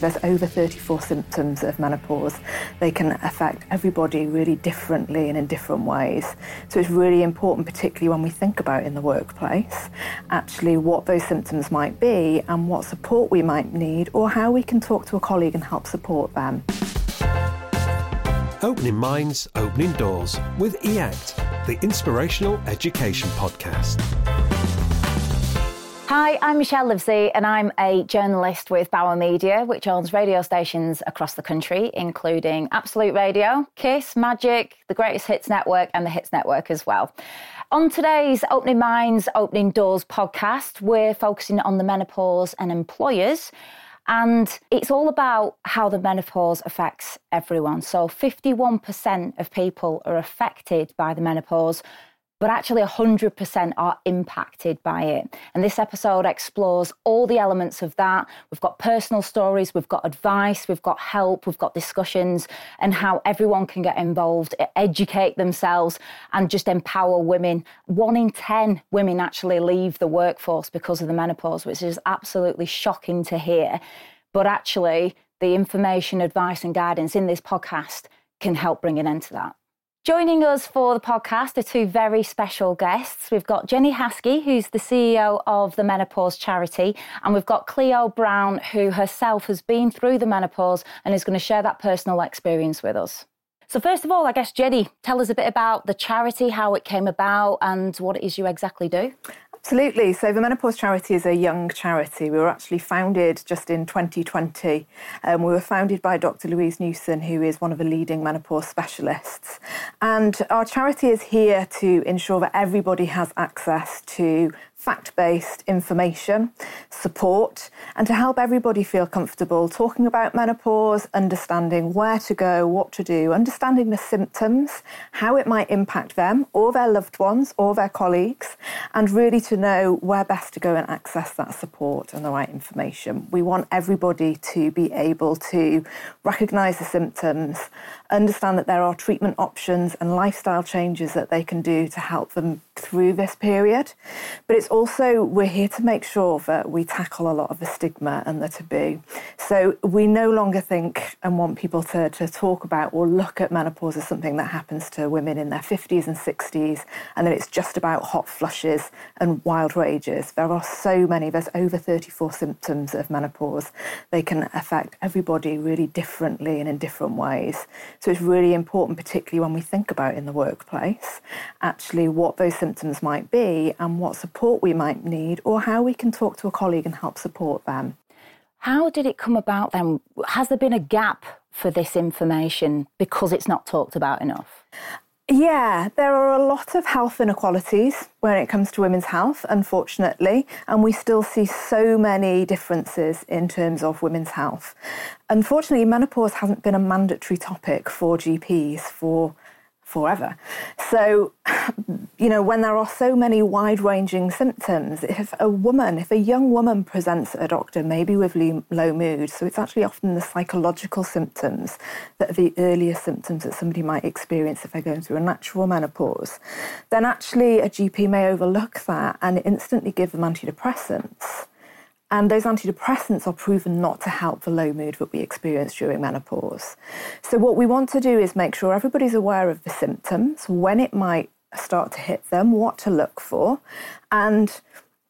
There's over 34 symptoms of menopause. They can affect everybody really differently and in different ways. So it's really important, particularly when we think about in the workplace, actually what those symptoms might be and what support we might need or how we can talk to a colleague and help support them. Opening Minds, Opening Doors with E-ACT, the Inspirational Education Podcast. Hi, I'm Michelle Livesey, and I'm a journalist with Bauer Media, which owns radio stations across the country, including Absolute Radio, Kiss, Magic, the Greatest Hits Network, and the Hits Network as well. On today's Opening Minds, Opening Doors podcast, we're focusing on the menopause and employers. And it's all about how the menopause affects everyone. So 51% of people are affected by the menopause, but actually 100% are impacted by it. And this episode explores all the elements of that. We've got personal stories, we've got advice, we've got help, we've got discussions, and how everyone can get involved, educate themselves, and just empower women. One in 10 women actually leave the workforce because of the menopause, which is absolutely shocking to hear. But actually, the information, advice, and guidance in this podcast can help bring an end to that. Joining us for the podcast are two very special guests. We've got Jenny Haskey, who's the CEO of the Menopause Charity, and we've got Clio Brown, who herself has been through the menopause and is going to share that personal experience with us. So, first of all, I guess, Jenny, tell us a bit about the charity, how it came about, and what it is you exactly do. Absolutely. So, the Menopause Charity is a young charity. We were actually founded just in 2020. Um, we were founded by Dr. Louise Newson, who is one of the leading menopause specialists. And our charity is here to ensure that everybody has access to fact based information, support, and to help everybody feel comfortable talking about menopause, understanding where to go, what to do, understanding the symptoms, how it might impact them or their loved ones or their colleagues, and really to know where best to go and access that support and the right information. We want everybody to be able to recognise the symptoms, understand that there are treatment options and lifestyle changes that they can do to help them through this period. But it's also, we're here to make sure that we tackle a lot of the stigma and the taboo. So we no longer think and want people to, to talk about or look at menopause as something that happens to women in their 50s and 60s, and that it's just about hot flushes and wild rages. There are so many, there's over 34 symptoms of menopause. They can affect everybody really differently and in different ways. So it's really important, particularly when we think about in the workplace, actually what those symptoms might be and what support we might need, or how we can talk to a colleague and help support them. How did it come about then? Has there been a gap for this information because it's not talked about enough? Yeah, there are a lot of health inequalities when it comes to women's health, unfortunately, and we still see so many differences in terms of women's health. Unfortunately, menopause hasn't been a mandatory topic for GPs for forever. So, you know, when there are so many wide ranging symptoms, if a woman, if a young woman presents a doctor maybe with low mood, so it's actually often the psychological symptoms that are the earliest symptoms that somebody might experience if they're going through a natural menopause, then actually a GP may overlook that and instantly give them antidepressants. And those antidepressants are proven not to help the low mood that we experience during menopause. So, what we want to do is make sure everybody's aware of the symptoms, when it might start to hit them, what to look for, and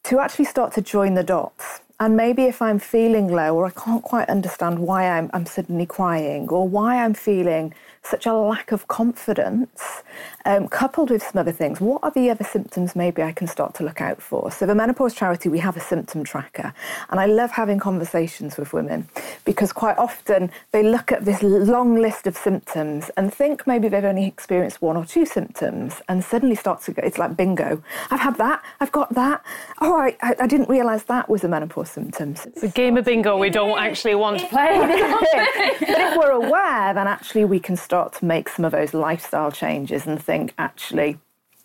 to actually start to join the dots. And maybe if I'm feeling low or I can't quite understand why I'm, I'm suddenly crying or why I'm feeling such a lack of confidence, um, coupled with some other things. What are the other symptoms maybe I can start to look out for? So, the Menopause Charity, we have a symptom tracker, and I love having conversations with women because quite often they look at this long list of symptoms and think maybe they've only experienced one or two symptoms and suddenly start to go, it's like bingo. I've had that, I've got that. Oh, I, I didn't realise that was a menopause symptom. It's a game of bingo we don't actually want to play. but if we're aware, then actually we can start to make some of those lifestyle changes and think actually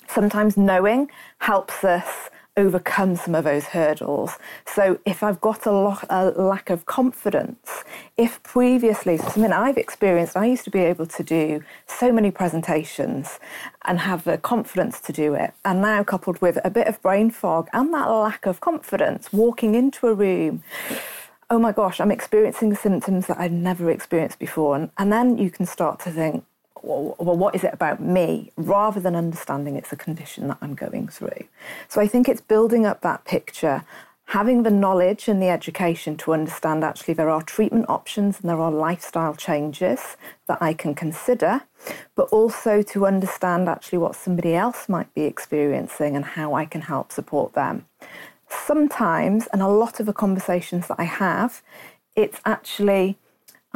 sometimes knowing helps us overcome some of those hurdles. So if I've got a, lo- a, lack of confidence, if previously something I've experienced, I used to be able to do so many presentations and have the confidence to do it, and now coupled with a bit of brain fog and that lack of confidence, walking into a room oh my gosh, I'm experiencing symptoms that I've never experienced before. And, and then you can start to think, well, well, what is it about me? Rather than understanding it's a condition that I'm going through. So I think it's building up that picture having the knowledge and the education to understand actually there are treatment options and there are lifestyle changes that I can consider, but also to understand actually what somebody else might be experiencing and how I can help support them. Sometimes, and a lot of the conversations that I have, it's actually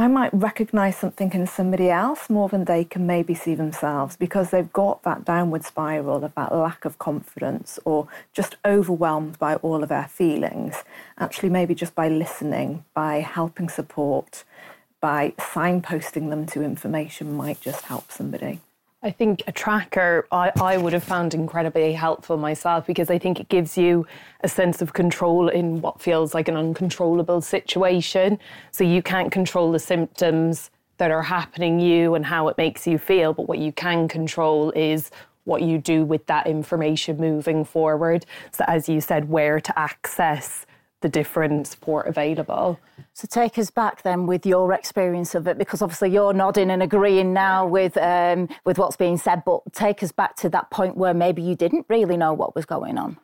I might recognize something in somebody else more than they can maybe see themselves because they've got that downward spiral of that lack of confidence or just overwhelmed by all of their feelings. Actually, maybe just by listening, by helping support, by signposting them to information might just help somebody. I think a tracker I, I would have found incredibly helpful myself because I think it gives you a sense of control in what feels like an uncontrollable situation. So you can't control the symptoms that are happening you and how it makes you feel, but what you can control is what you do with that information moving forward. So as you said, where to access the different support available. So take us back then with your experience of it, because obviously you're nodding and agreeing now with um, with what's being said. But take us back to that point where maybe you didn't really know what was going on.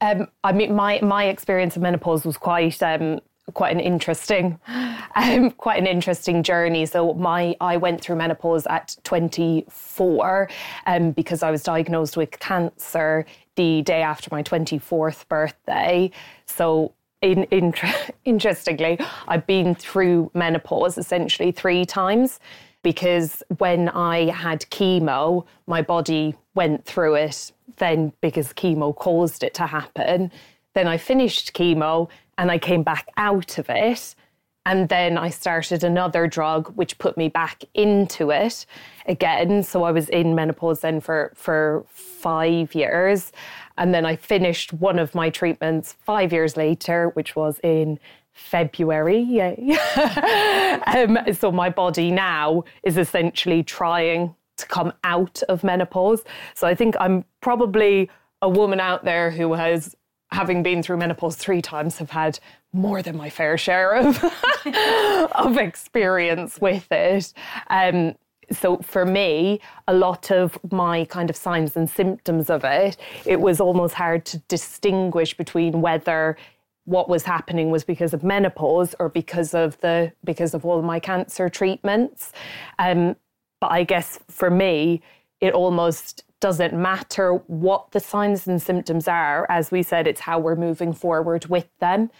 Um, I mean, my my experience of menopause was quite um, quite an interesting, um, quite an interesting journey. So my I went through menopause at 24 um, because I was diagnosed with cancer the day after my 24th birthday. So in, in, interestingly, I've been through menopause essentially three times because when I had chemo, my body went through it then because chemo caused it to happen. Then I finished chemo and I came back out of it. And then I started another drug, which put me back into it again. So I was in menopause then for, for five years. And then I finished one of my treatments five years later, which was in February. Yay. um, so my body now is essentially trying to come out of menopause. So I think I'm probably a woman out there who has having been through menopause three times, have had more than my fair share of of experience with it. Um, so for me, a lot of my kind of signs and symptoms of it, it was almost hard to distinguish between whether what was happening was because of menopause or because of the because of all my cancer treatments. Um, but I guess for me, it almost doesn't matter what the signs and symptoms are. As we said, it's how we're moving forward with them.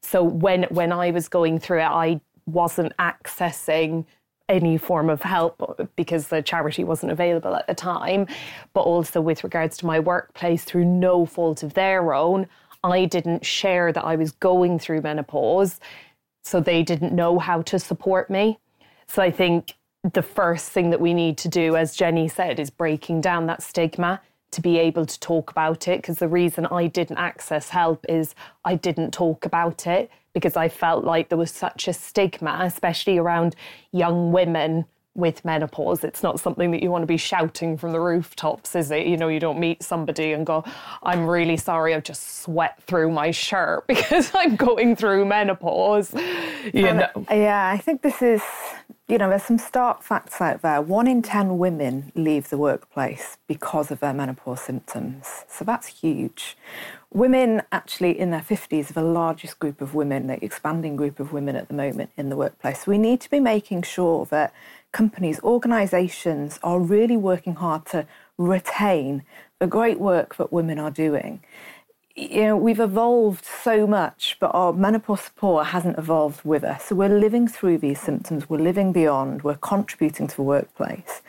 So when when I was going through it, I wasn't accessing any form of help because the charity wasn't available at the time. But also with regards to my workplace, through no fault of their own, I didn't share that I was going through menopause. So they didn't know how to support me. So I think the first thing that we need to do, as Jenny said, is breaking down that stigma to be able to talk about it. Because the reason I didn't access help is I didn't talk about it because I felt like there was such a stigma, especially around young women with menopause. It's not something that you want to be shouting from the rooftops, is it? You know, you don't meet somebody and go, I'm really sorry, I've just sweat through my shirt because I'm going through menopause. You and, know? Yeah, I think this is, you know, there's some stark facts out there. One in 10 women leave the workplace because of their menopause symptoms. So that's huge. Women actually in their 50s are the largest group of women, the expanding group of women at the moment in the workplace. We need to be making sure that companies, organisations are really working hard to retain the great work that women are doing. You know, we've evolved so much, but our menopause support hasn't evolved with us. So we're living through these symptoms, we're living beyond, we're contributing to the workplace.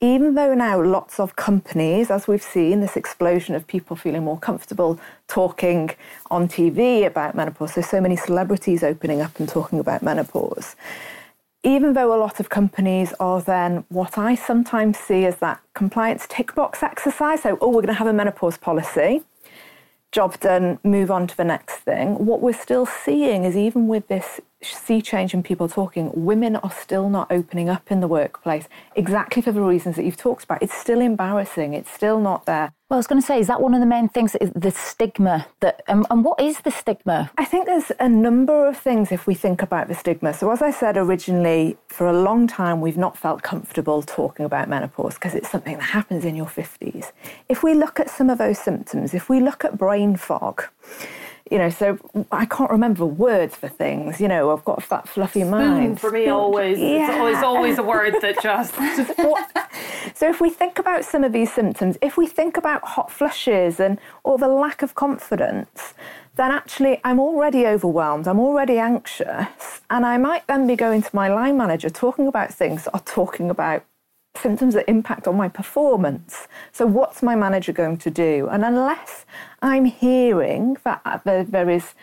Even though now lots of companies, as we've seen, this explosion of people feeling more comfortable talking on TV about menopause, so so many celebrities opening up and talking about menopause even though a lot of companies are then what I sometimes see as that compliance tick box exercise. So, oh, we're going to have a menopause policy, job done, move on to the next thing. What we're still seeing is even with this sea change in people talking, women are still not opening up in the workplace exactly for the reasons that you've talked about. It's still embarrassing, it's still not there. Well, I was going to say, is that one of the main things, the stigma that, um, and what is the stigma? I think there's a number of things if we think about the stigma. So, as I said originally, for a long time, we've not felt comfortable talking about menopause because it's something that happens in your 50s. If we look at some of those symptoms, if we look at brain fog, you know, so I can't remember words for things. You know, I've got a fat, fluffy mind. for me, always yeah. it's always always a word that just. so if we think about some of these symptoms, if we think about hot flushes and or the lack of confidence, then actually I'm already overwhelmed. I'm already anxious, and I might then be going to my line manager talking about things or talking about symptoms that impact on my performance. So, what's my manager going to do? And unless I'm hearing that uh, there is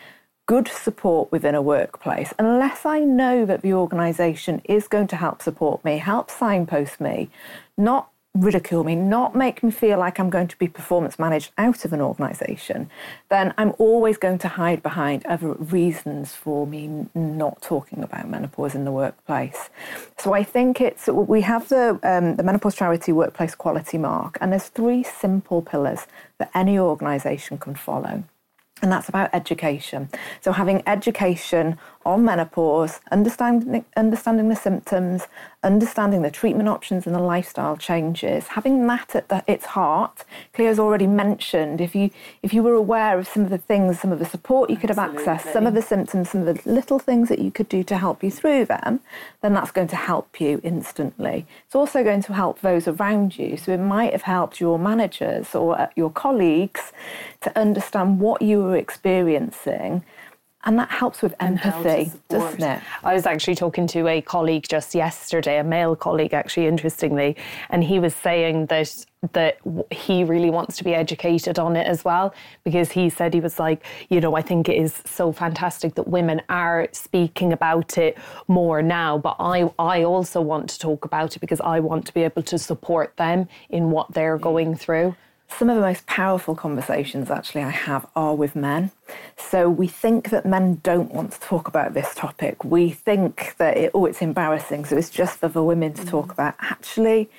good support within a workplace, unless I know that the organisation is going to help support me, help signpost me, not ridicule me, not make me feel like I'm going to be performance managed out of an organisation, then I'm always going to hide behind other reasons for me not talking about menopause in the workplace. So I think it's we have the um, the menopause charity workplace quality mark, and there's three simple pillars that any organisation can follow. And that's about education. So, having education on menopause, understanding, understanding the symptoms, understanding the treatment options and the lifestyle changes, having that at the, its heart. Clio's already mentioned if you if you were aware of some of the things, some of the support you could Absolutely. have accessed, some of the symptoms, some of the little things that you could do to help you through them, then that's going to help you instantly. It's also going to help those around you. So it might have helped your managers or uh, your colleagues to understand what you were experiencing and that helps with empathy, doesn't it? I was actually talking to a colleague just yesterday, a male colleague, actually, interestingly, and he was saying that that he really wants to be educated on it as well because he said he was like you know i think it is so fantastic that women are speaking about it more now but i i also want to talk about it because i want to be able to support them in what they're going through some of the most powerful conversations actually I have are with men. So we think that men don't want to talk about this topic. We think that it, oh, it's embarrassing, so it's just for the women to talk about. Actually,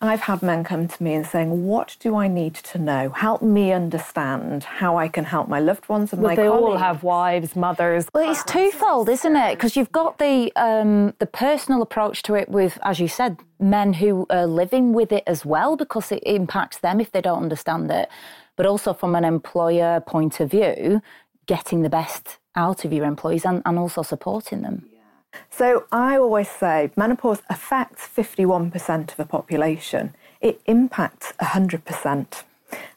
I've had men come to me and saying, "What do I need to know? Help me understand how I can help my loved ones and well, my they colleagues." They all have wives, mothers. Well, it's twofold, isn't it? Because you've got the um, the personal approach to it with, as you said, men who are living with it as well, because it impacts them if they don't understand it. But also from an employer point of view, getting the best out of your employees and, and also supporting them. So I always say menopause affects 51% of the population. It impacts 100%.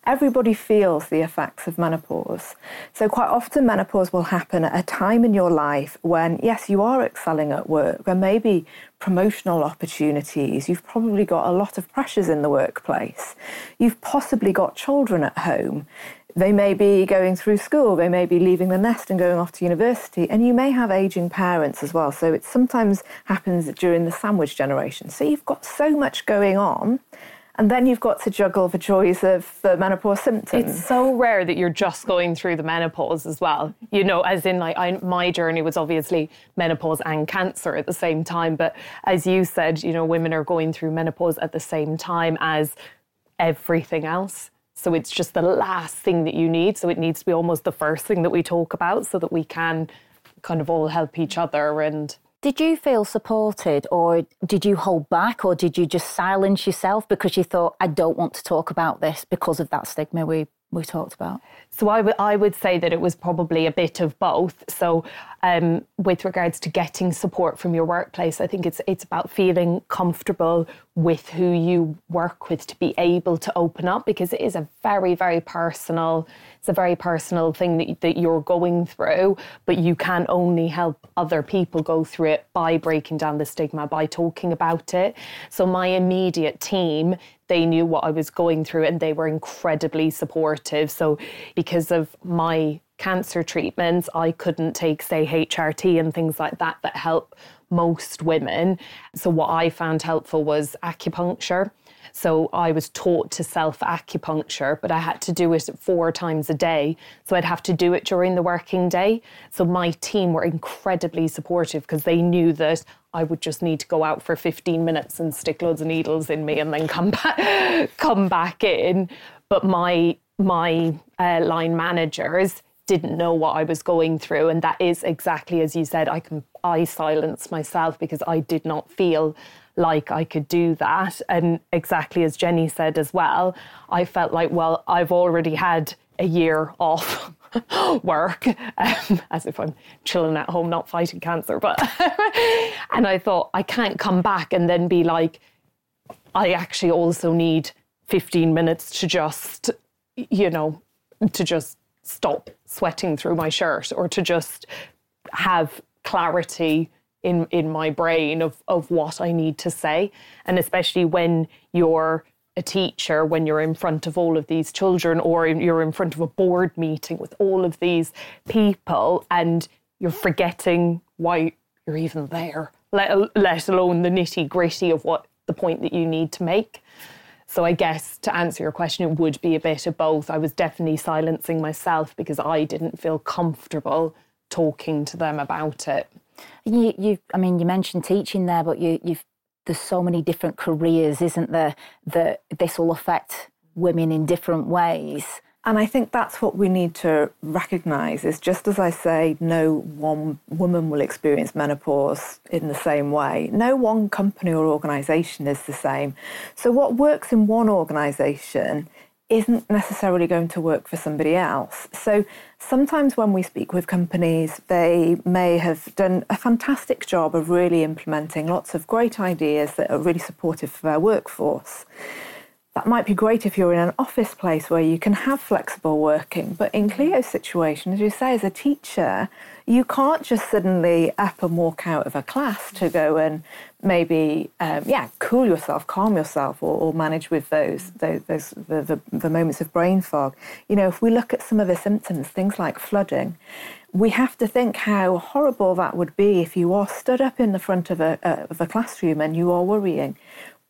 Everybody feels the effects of menopause. So, quite often, menopause will happen at a time in your life when, yes, you are excelling at work. There may be promotional opportunities. You've probably got a lot of pressures in the workplace. You've possibly got children at home. They may be going through school, they may be leaving the nest and going off to university, and you may have aging parents as well. So it sometimes happens during the sandwich generation. So you've got so much going on. And then you've got to juggle the joys of the menopause symptoms. It's so rare that you're just going through the menopause as well. You know, as in, like, I, my journey was obviously menopause and cancer at the same time. But as you said, you know, women are going through menopause at the same time as everything else. So it's just the last thing that you need. So it needs to be almost the first thing that we talk about so that we can kind of all help each other and did you feel supported or did you hold back or did you just silence yourself because you thought I don't want to talk about this because of that stigma we we talked about? So I, w- I would say that it was probably a bit of both. So um, with regards to getting support from your workplace, I think it's it's about feeling comfortable with who you work with to be able to open up because it is a very very personal it's a very personal thing that, that you're going through but you can only help other people go through it by breaking down the stigma by talking about it so my immediate team they knew what I was going through and they were incredibly supportive so because of my cancer treatments, I couldn't take, say, HRT and things like that that help most women. So, what I found helpful was acupuncture. So I was taught to self acupuncture, but I had to do it four times a day. So I'd have to do it during the working day. So my team were incredibly supportive because they knew that I would just need to go out for 15 minutes and stick loads of needles in me and then come back come back in. but my my uh, line managers didn't know what I was going through, and that is exactly as you said. I can I silenced myself because I did not feel like I could do that, and exactly as Jenny said as well, I felt like well I've already had a year off. work um, as if I'm chilling at home, not fighting cancer. But and I thought I can't come back and then be like, I actually also need 15 minutes to just, you know, to just stop sweating through my shirt or to just have clarity in in my brain of of what I need to say. And especially when you're a teacher when you're in front of all of these children or you're in front of a board meeting with all of these people and you're forgetting why you're even there let, let alone the nitty gritty of what the point that you need to make so I guess to answer your question, it would be a bit of both. I was definitely silencing myself because I didn't feel comfortable talking to them about it. You, you I mean, you mentioned teaching there, but you, you've there's so many different careers, isn't there? That this will affect women in different ways. And I think that's what we need to recognise is just as I say, no one woman will experience menopause in the same way. No one company or organisation is the same. So what works in one organisation isn't necessarily going to work for somebody else. So sometimes when we speak with companies, they may have done a fantastic job of really implementing lots of great ideas that are really supportive for their workforce that might be great if you're in an office place where you can have flexible working. But in Clio's situation, as you say, as a teacher, you can't just suddenly up and walk out of a class to go and maybe, um, yeah, cool yourself, calm yourself, or, or manage with those, those, those the, the, the moments of brain fog. You know, if we look at some of the symptoms, things like flooding, we have to think how horrible that would be if you are stood up in the front of a, uh, of a classroom and you are worrying.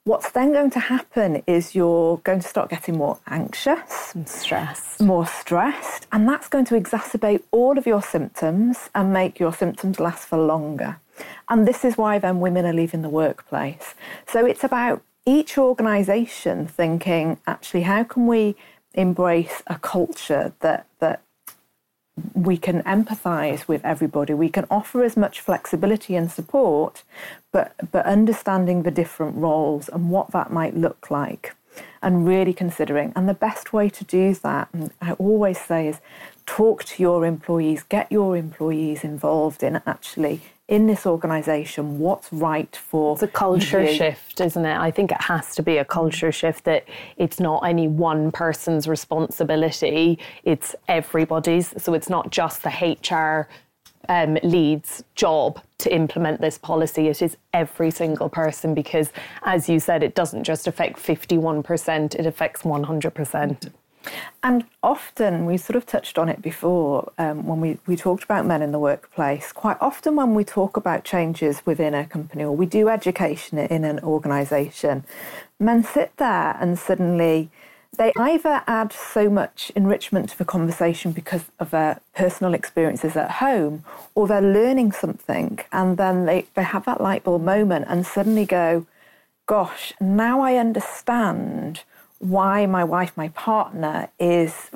What's then going to happen is you're going to start getting more anxious, and stressed, more stressed, and that's going to exacerbate all of your symptoms and make your symptoms last for longer. And this is why then women are leaving the workplace. So it's about each organisation thinking, actually, how can we embrace a culture that that we can empathize with everybody. We can offer as much flexibility and support, but, but understanding the different roles and what that might look like and really considering. And the best way to do that, and I always say, is talk to your employees, get your employees involved in actually in this organisation what's right for it's a culture you. shift isn't it i think it has to be a culture shift that it's not any one person's responsibility it's everybody's so it's not just the hr um, lead's job to implement this policy. It is every single person because, as you said, it doesn't just affect 51%, it affects 100%. And often, we sort of touched on it before um, when we, we talked about men in the workplace. Quite often, when we talk about changes within a company or we do education in an organisation, men sit there and suddenly they either add so much enrichment to the conversation because of their personal experiences at home or they're learning something and then they, they have that light bulb moment and suddenly go, gosh, now I understand why my wife, my partner, is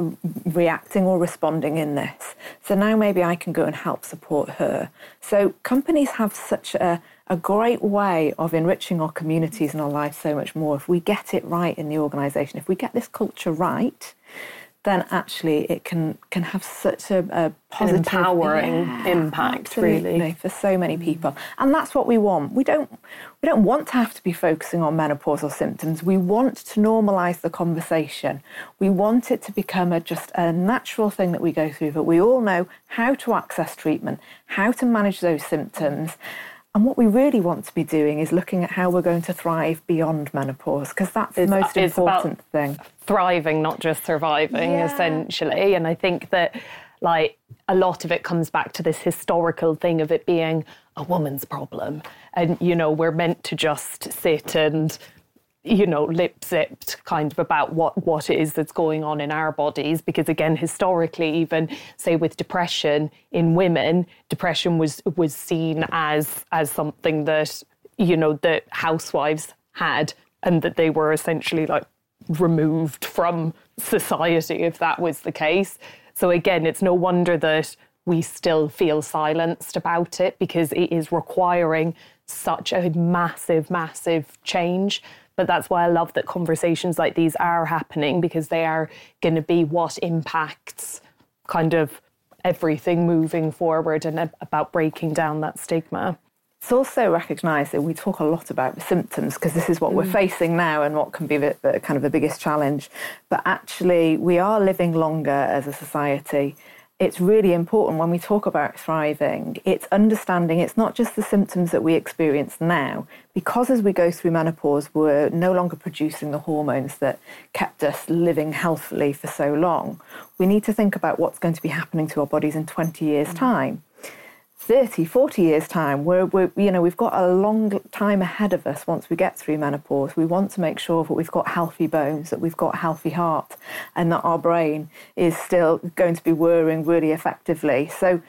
reacting or responding in this. So now maybe I can go and help support her. So companies have such a, a great way of enriching our communities and our lives so much more if we get it right in the organisation. If we get this culture right, then actually it can can have such a, a positive, An empowering yeah, impact really. for so many people. And that's what we want. We don't we don't want to have to be focusing on menopausal symptoms. We want to normalize the conversation. We want it to become a, just a natural thing that we go through that we all know how to access treatment how to manage those symptoms and what we really want to be doing is looking at how we're going to thrive beyond menopause, because that's it's, the most important thing. Thriving, not just surviving, yeah. essentially. And I think that, like, a lot of it comes back to this historical thing of it being a woman's problem. And, you know, we're meant to just sit and you know, lip zipped kind of about what, what it is that's going on in our bodies. Because again, historically, even say with depression in women, depression was was seen as as something that, you know, that housewives had and that they were essentially like removed from society if that was the case. So again, it's no wonder that we still feel silenced about it because it is requiring such a massive, massive change. But that's why I love that conversations like these are happening because they are going to be what impacts kind of everything moving forward and about breaking down that stigma. It's also recognised that we talk a lot about the symptoms because this is what mm. we're facing now and what can be the, the, kind of the biggest challenge. But actually, we are living longer as a society. It's really important when we talk about thriving, it's understanding it's not just the symptoms that we experience now, because as we go through menopause, we're no longer producing the hormones that kept us living healthily for so long. We need to think about what's going to be happening to our bodies in 20 years' mm. time. 30, 40 years' time, we're, we're, you know, we've got a long time ahead of us once we get through menopause. We want to make sure that we've got healthy bones, that we've got a healthy heart, and that our brain is still going to be whirring really effectively. So,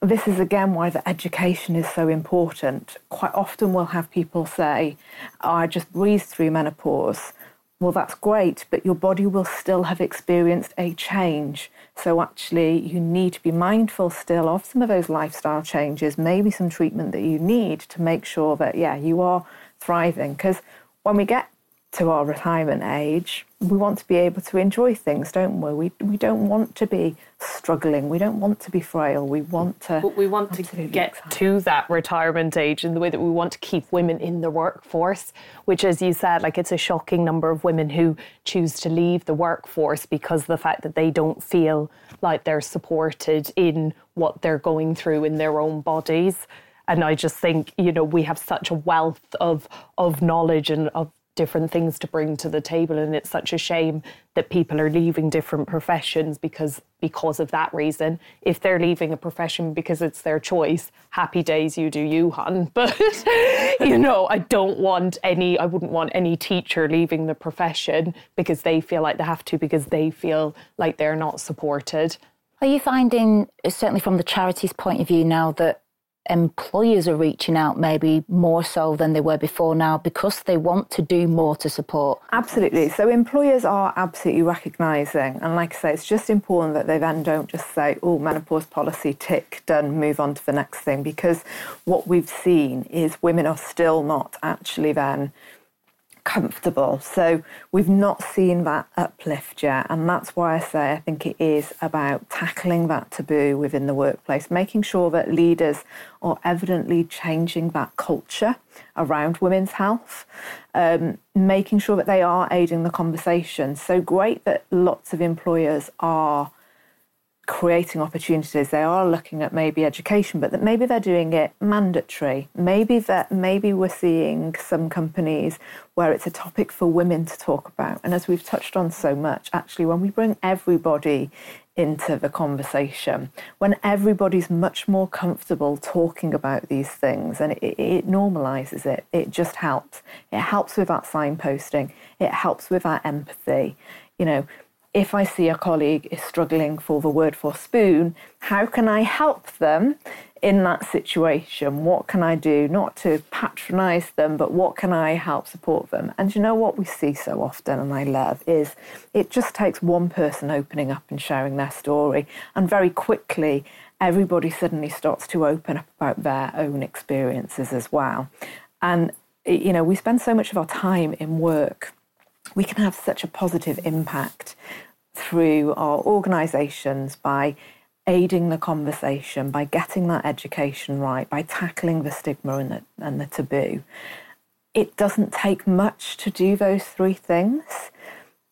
this is again why the education is so important. Quite often, we'll have people say, I just breezed through menopause. Well, that's great, but your body will still have experienced a change. So, actually, you need to be mindful still of some of those lifestyle changes, maybe some treatment that you need to make sure that, yeah, you are thriving. Because when we get to our retirement age, we want to be able to enjoy things, don't we? We, we don't want to be struggling. We don't want to be frail. We want to. But we want to get to that retirement age in the way that we want to keep women in the workforce, which, as you said, like it's a shocking number of women who choose to leave the workforce because of the fact that they don't feel like they're supported in what they're going through in their own bodies. And I just think, you know, we have such a wealth of of knowledge and of different things to bring to the table and it's such a shame that people are leaving different professions because because of that reason. If they're leaving a profession because it's their choice happy days you do you hun. But you know i don't want any i wouldn't want any teacher leaving the profession because they feel like they have to because they feel like they're not supported. Are you finding certainly from the charities point of view now that employers are reaching out maybe more so than they were before now because they want to do more to support. Absolutely. So employers are absolutely recognising, and like I say, it's just important that they then don't just say, oh, menopause policy, tick, done, move on to the next thing, because what we've seen is women are still not actually then comfortable. So we've not seen that uplift yet. And that's why I say I think it is about tackling that taboo within the workplace, making sure that leaders are evidently changing that culture around women's health, um, making sure that they are aiding the conversation. So great that lots of employers are creating opportunities. They are looking at maybe education, but that maybe they're doing it mandatory. Maybe that maybe we're seeing some companies where it's a topic for women to talk about. And as we've touched on so much, actually, when we bring everybody into the conversation, when everybody's much more comfortable talking about these things and it, it normalizes it, it just helps. It helps with that signposting, it helps with our empathy. You know, if I see a colleague is struggling for the word for spoon, how can I help them in that situation? What can I do? Not to patronize them, but what can I help support them? And you know what we see so often, and I love, is it just takes one person opening up and sharing their story, and very quickly, everybody suddenly starts to open up about their own experiences as well. And, you know, we spend so much of our time in work we can have such a positive impact through our organisations by aiding the conversation, by getting that education right, by tackling the stigma and the, and the taboo. It doesn't take much to do those three things,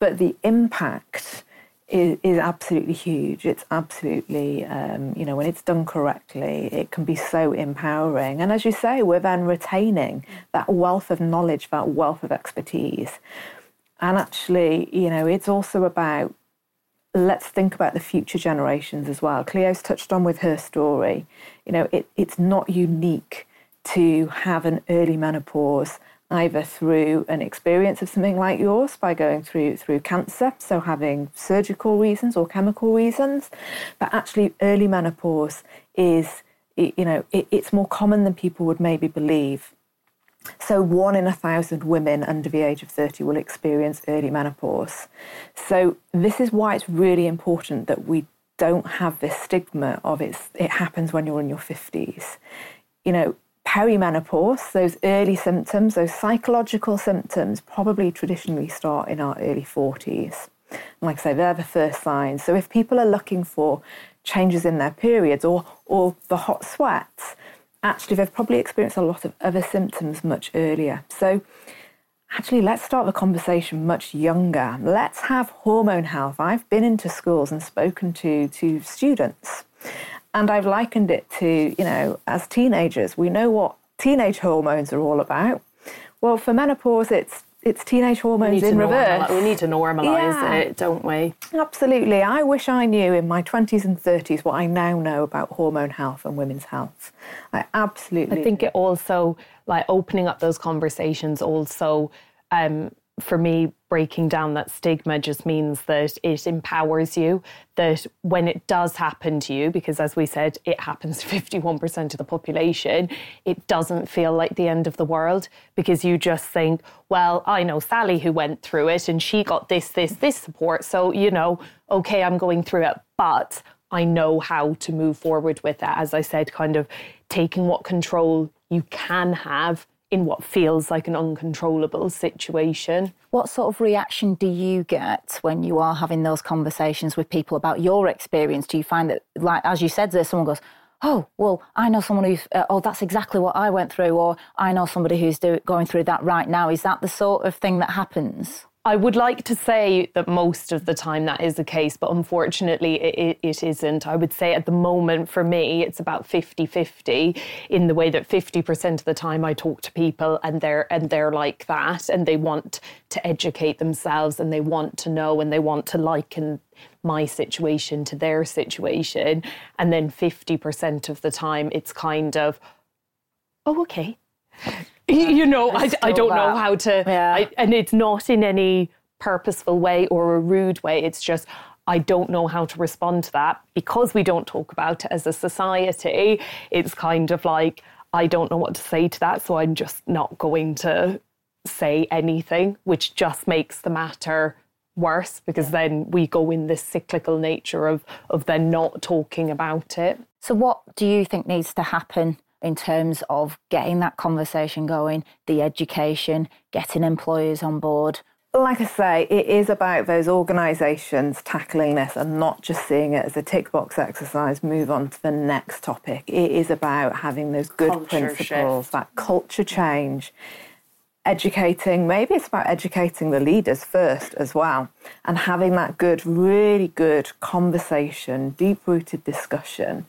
but the impact is, is absolutely huge. It's absolutely, um, you know, when it's done correctly, it can be so empowering. And as you say, we're then retaining that wealth of knowledge, that wealth of expertise. And actually, you know, it's also about let's think about the future generations as well. Clio's touched on with her story. You know, it, it's not unique to have an early menopause either through an experience of something like yours by going through through cancer, so having surgical reasons or chemical reasons, but actually early menopause is you know it, it's more common than people would maybe believe. So, one in a thousand women under the age of 30 will experience early menopause. So, this is why it's really important that we don't have this stigma of it's, it happens when you're in your 50s. You know, perimenopause, those early symptoms, those psychological symptoms, probably traditionally start in our early 40s. And like I say, they're the first signs. So, if people are looking for changes in their periods or, or the hot sweats, actually they've probably experienced a lot of other symptoms much earlier. So, actually, let's start the conversation much younger. Let's have hormone health. I've been into schools and spoken to, to students, and I've likened it to, you know, as teenagers, we know what teenage hormones are all about. Well, for menopause, it's it's teenage hormones in reverse. we need to normalise yeah. it, don't we? Absolutely. I wish I knew in my 20s and 30s what I now know about hormone health and women's health. I absolutely. I think it also, like opening up those conversations, also um, for me, breaking down that stigma just means that it empowers you. That when it does happen to you, because as we said, it happens to 51% of the population, it doesn't feel like the end of the world because you just think, well, I know Sally who went through it and she got this, this, this support. So, you know, okay, I'm going through it, but I know how to move forward with that. As I said, kind of taking what control you can have in what feels like an uncontrollable situation. What sort of reaction do you get when you are having those conversations with people about your experience? Do you find that, like as you said, there someone goes, "Oh, well, I know someone who's uh, oh, that's exactly what I went through," or "I know somebody who's do, going through that right now." Is that the sort of thing that happens? I would like to say that most of the time that is the case, but unfortunately it, it isn't. I would say at the moment for me, it's about 50 50 in the way that 50% of the time I talk to people and they're, and they're like that and they want to educate themselves and they want to know and they want to liken my situation to their situation. And then 50% of the time it's kind of, oh, okay you know, I, I don't that. know how to, yeah. I, and it's not in any purposeful way or a rude way. It's just, I don't know how to respond to that because we don't talk about it as a society. It's kind of like, I don't know what to say to that, so I'm just not going to say anything, which just makes the matter worse because then we go in this cyclical nature of of then not talking about it. So what do you think needs to happen in terms of getting that conversation going, the education, getting employers on board? Like I say, it is about those organisations tackling this and not just seeing it as a tick box exercise, move on to the next topic. It is about having those good culture principles, shift. that culture change educating, maybe it's about educating the leaders first as well, and having that good, really good conversation, deep rooted discussion,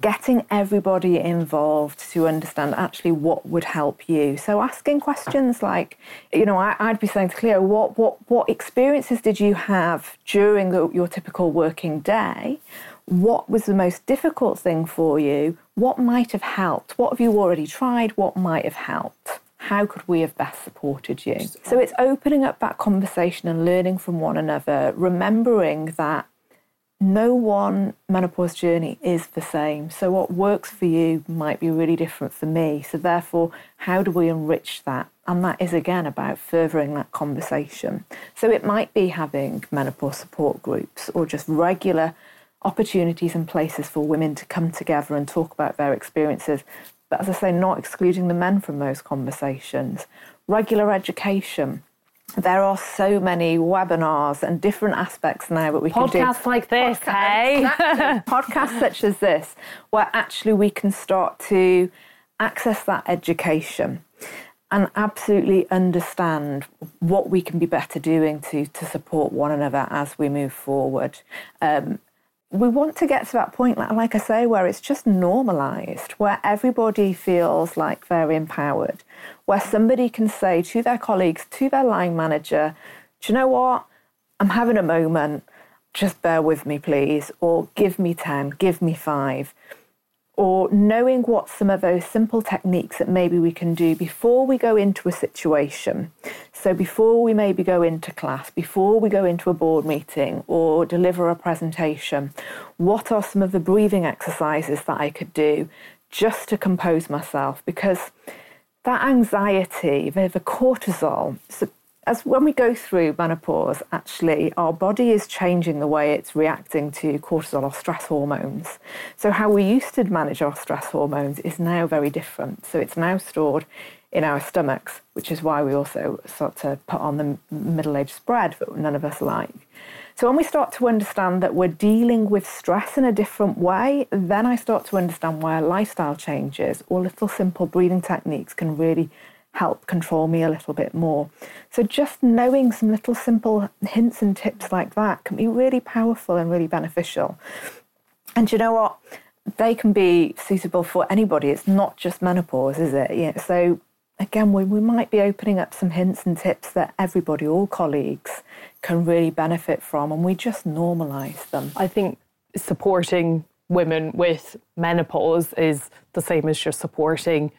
getting everybody involved to understand actually what would help you. So asking questions like, you know, I, would be saying to Clio, what, what, what experiences did you have during the, your typical working day? What was the most difficult thing for you? What might have helped? What have you already tried? What might have helped? How could we have best supported you? So it's opening up that conversation and learning from one another, remembering that no one menopause journey is the same. So what works for you might be really different for me. So therefore, how do we enrich that? And that is again about furthering that conversation. So it might be having menopause support groups or just regular opportunities and places for women to come together and talk about their experiences but as I say, not excluding the men from those conversations. Regular education. There are so many webinars and different aspects now that we Podcasts can do. Podcasts like this, Podcasts, hey? Exactly. Podcasts such as this, where actually we can start to access that education and absolutely understand what we can be better doing to, to support one another as we move forward. Um, we want to get to that point, like I say, where it's just normalized, where everybody feels like they're empowered, where somebody can say to their colleagues, to their line manager, do you know what? I'm having a moment. Just bear with me, please. Or give me 10, give me five or knowing what some of those simple techniques that maybe we can do before we go into a situation. So, before we maybe go into class, before we go into a board meeting or deliver a presentation, what are some of the breathing exercises that I could do just to compose myself? Because that anxiety, the, cortisol, so as when we go through menopause, actually, our body is changing the way it's reacting to cortisol or stress hormones. So, how we used to manage our stress hormones is now very different. So, it's now stored in our stomachs, which is why we also start to put on the middle aged spread that none of us like. So, when we start to understand that we're dealing with stress in a different way, then I start to understand why lifestyle changes or little simple breathing techniques can really help control me a little bit more. So, just knowing some little simple hints and tips like that can be really powerful and really beneficial. And you know what? They can be suitable for anybody. It's not just menopause, is it? Yeah. So, again, we, we might be opening up some hints and tips that everybody, all colleagues, can really benefit from, and we just normalize them. I think supporting women with menopause is the same as just supporting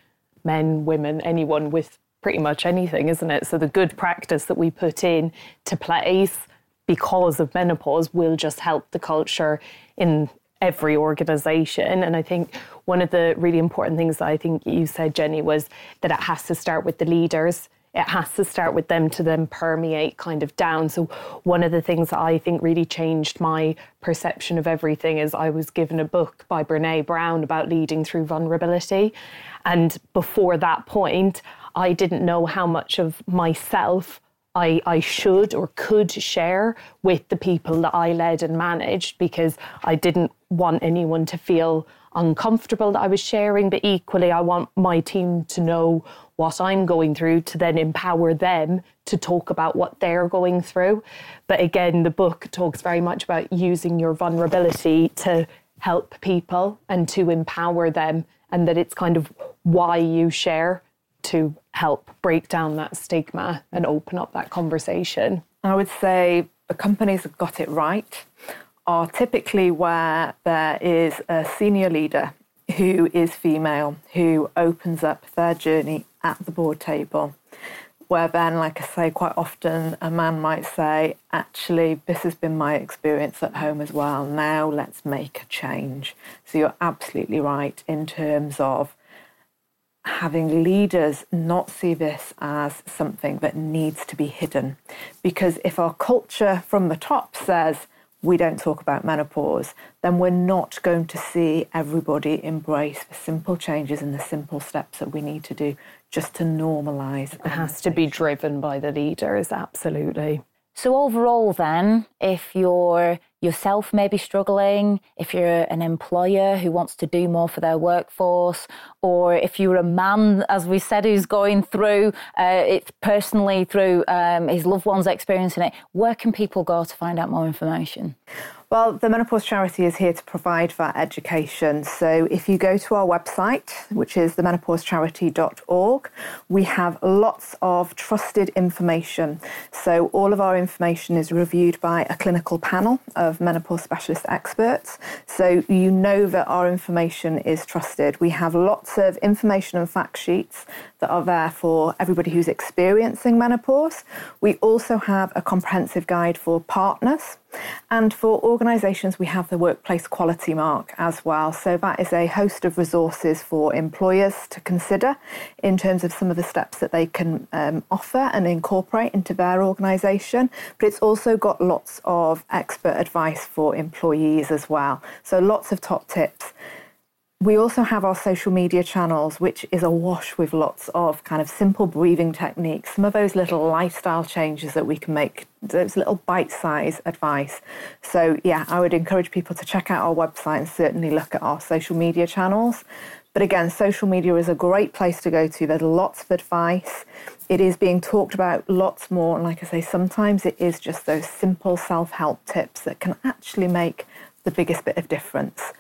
men, women, anyone with pretty much anything, isn't it? So the good practice that we put in to place because of menopause will just help the culture in every organization. And I think one of the really important things that I think you said, Jenny, was that it has to start with the leaders. It has to start with them to then permeate kind of down. So, one of the things that I think really changed my perception of everything is I was given a book by Brene Brown about leading through vulnerability. And before that point, I didn't know how much of myself I, I should or could share with the people that I led and managed because I didn't want anyone to feel uncomfortable that I was sharing, but equally, I want my team to know what I'm going through to then empower them to talk about what they're going through. But again, the book talks very much about using your vulnerability to help people and to empower them, and that it's kind of why you share to help break down that stigma and open up that conversation? I would say the companies that got it right are typically where there is a senior leader who is female who opens up their journey at the board table. Where then, like I say, quite often a man might say, Actually, this has been my experience at home as well. Now let's make a change. So you're absolutely right in terms of having leaders not see this as something that needs to be hidden. Because if our culture from the top says we don't talk about menopause, then we're not going to see everybody embrace the simple changes and the simple steps that we need to do just to normalise. It has to be driven by the leaders, absolutely. So, overall, then, if you're yourself maybe struggling, if you're an employer who wants to do more for their workforce, or if you're a man, as we said, who's going through uh, it personally through um, his loved ones experiencing it, where can people go to find out more information? Well, the Menopause Charity is here to provide that education. So if you go to our website, which is themenopausecharity.org, we have lots of trusted information. So all of our information is reviewed by a clinical panel of menopause specialist experts. So you know that our information is trusted. We have lots of information and fact sheets that are there for everybody who's experiencing menopause. We also have a comprehensive guide for partners. And for organisations, we have the Workplace Quality Mark as well. So that is a host of resources for employers to consider in terms of some of the steps that they can um, offer and incorporate into their organisation. But it's also got lots of expert advice for employees as well. So lots of top tips. We also have our social media channels, which is awash with lots of kind of simple breathing techniques, some of those little lifestyle changes that we can make, those little bite size advice. So, yeah, I would encourage people to check out our website and certainly look at our social media channels. But again, social media is a great place to go to. There's lots of advice. It is being talked about lots more. And like I say, sometimes it is just those simple self help tips that can actually make the biggest bit of difference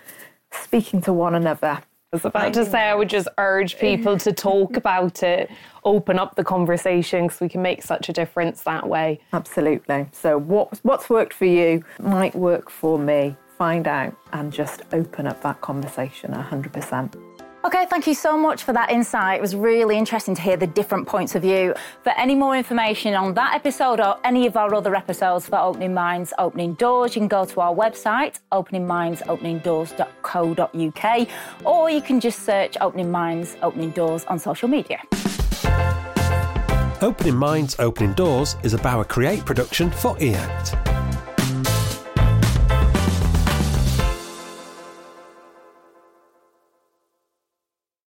speaking to one another. I was about to say, I would just urge people to talk about it, open up the conversation because we can make such a difference that way. Absolutely. So, what, what's worked for you might work for me. Find out and just open up that conversation 100%. Okay, thank you so much for that insight. It was really interesting to hear the different points of view. For any more information on that episode or any of our other episodes for Opening Minds, Opening Doors, you can go to our website, openingmindsopeningdoors.co.uk, or you can just search Opening Minds, Opening Doors on social media. Opening Minds, Opening Doors is a Bauer Create production for E-ACT.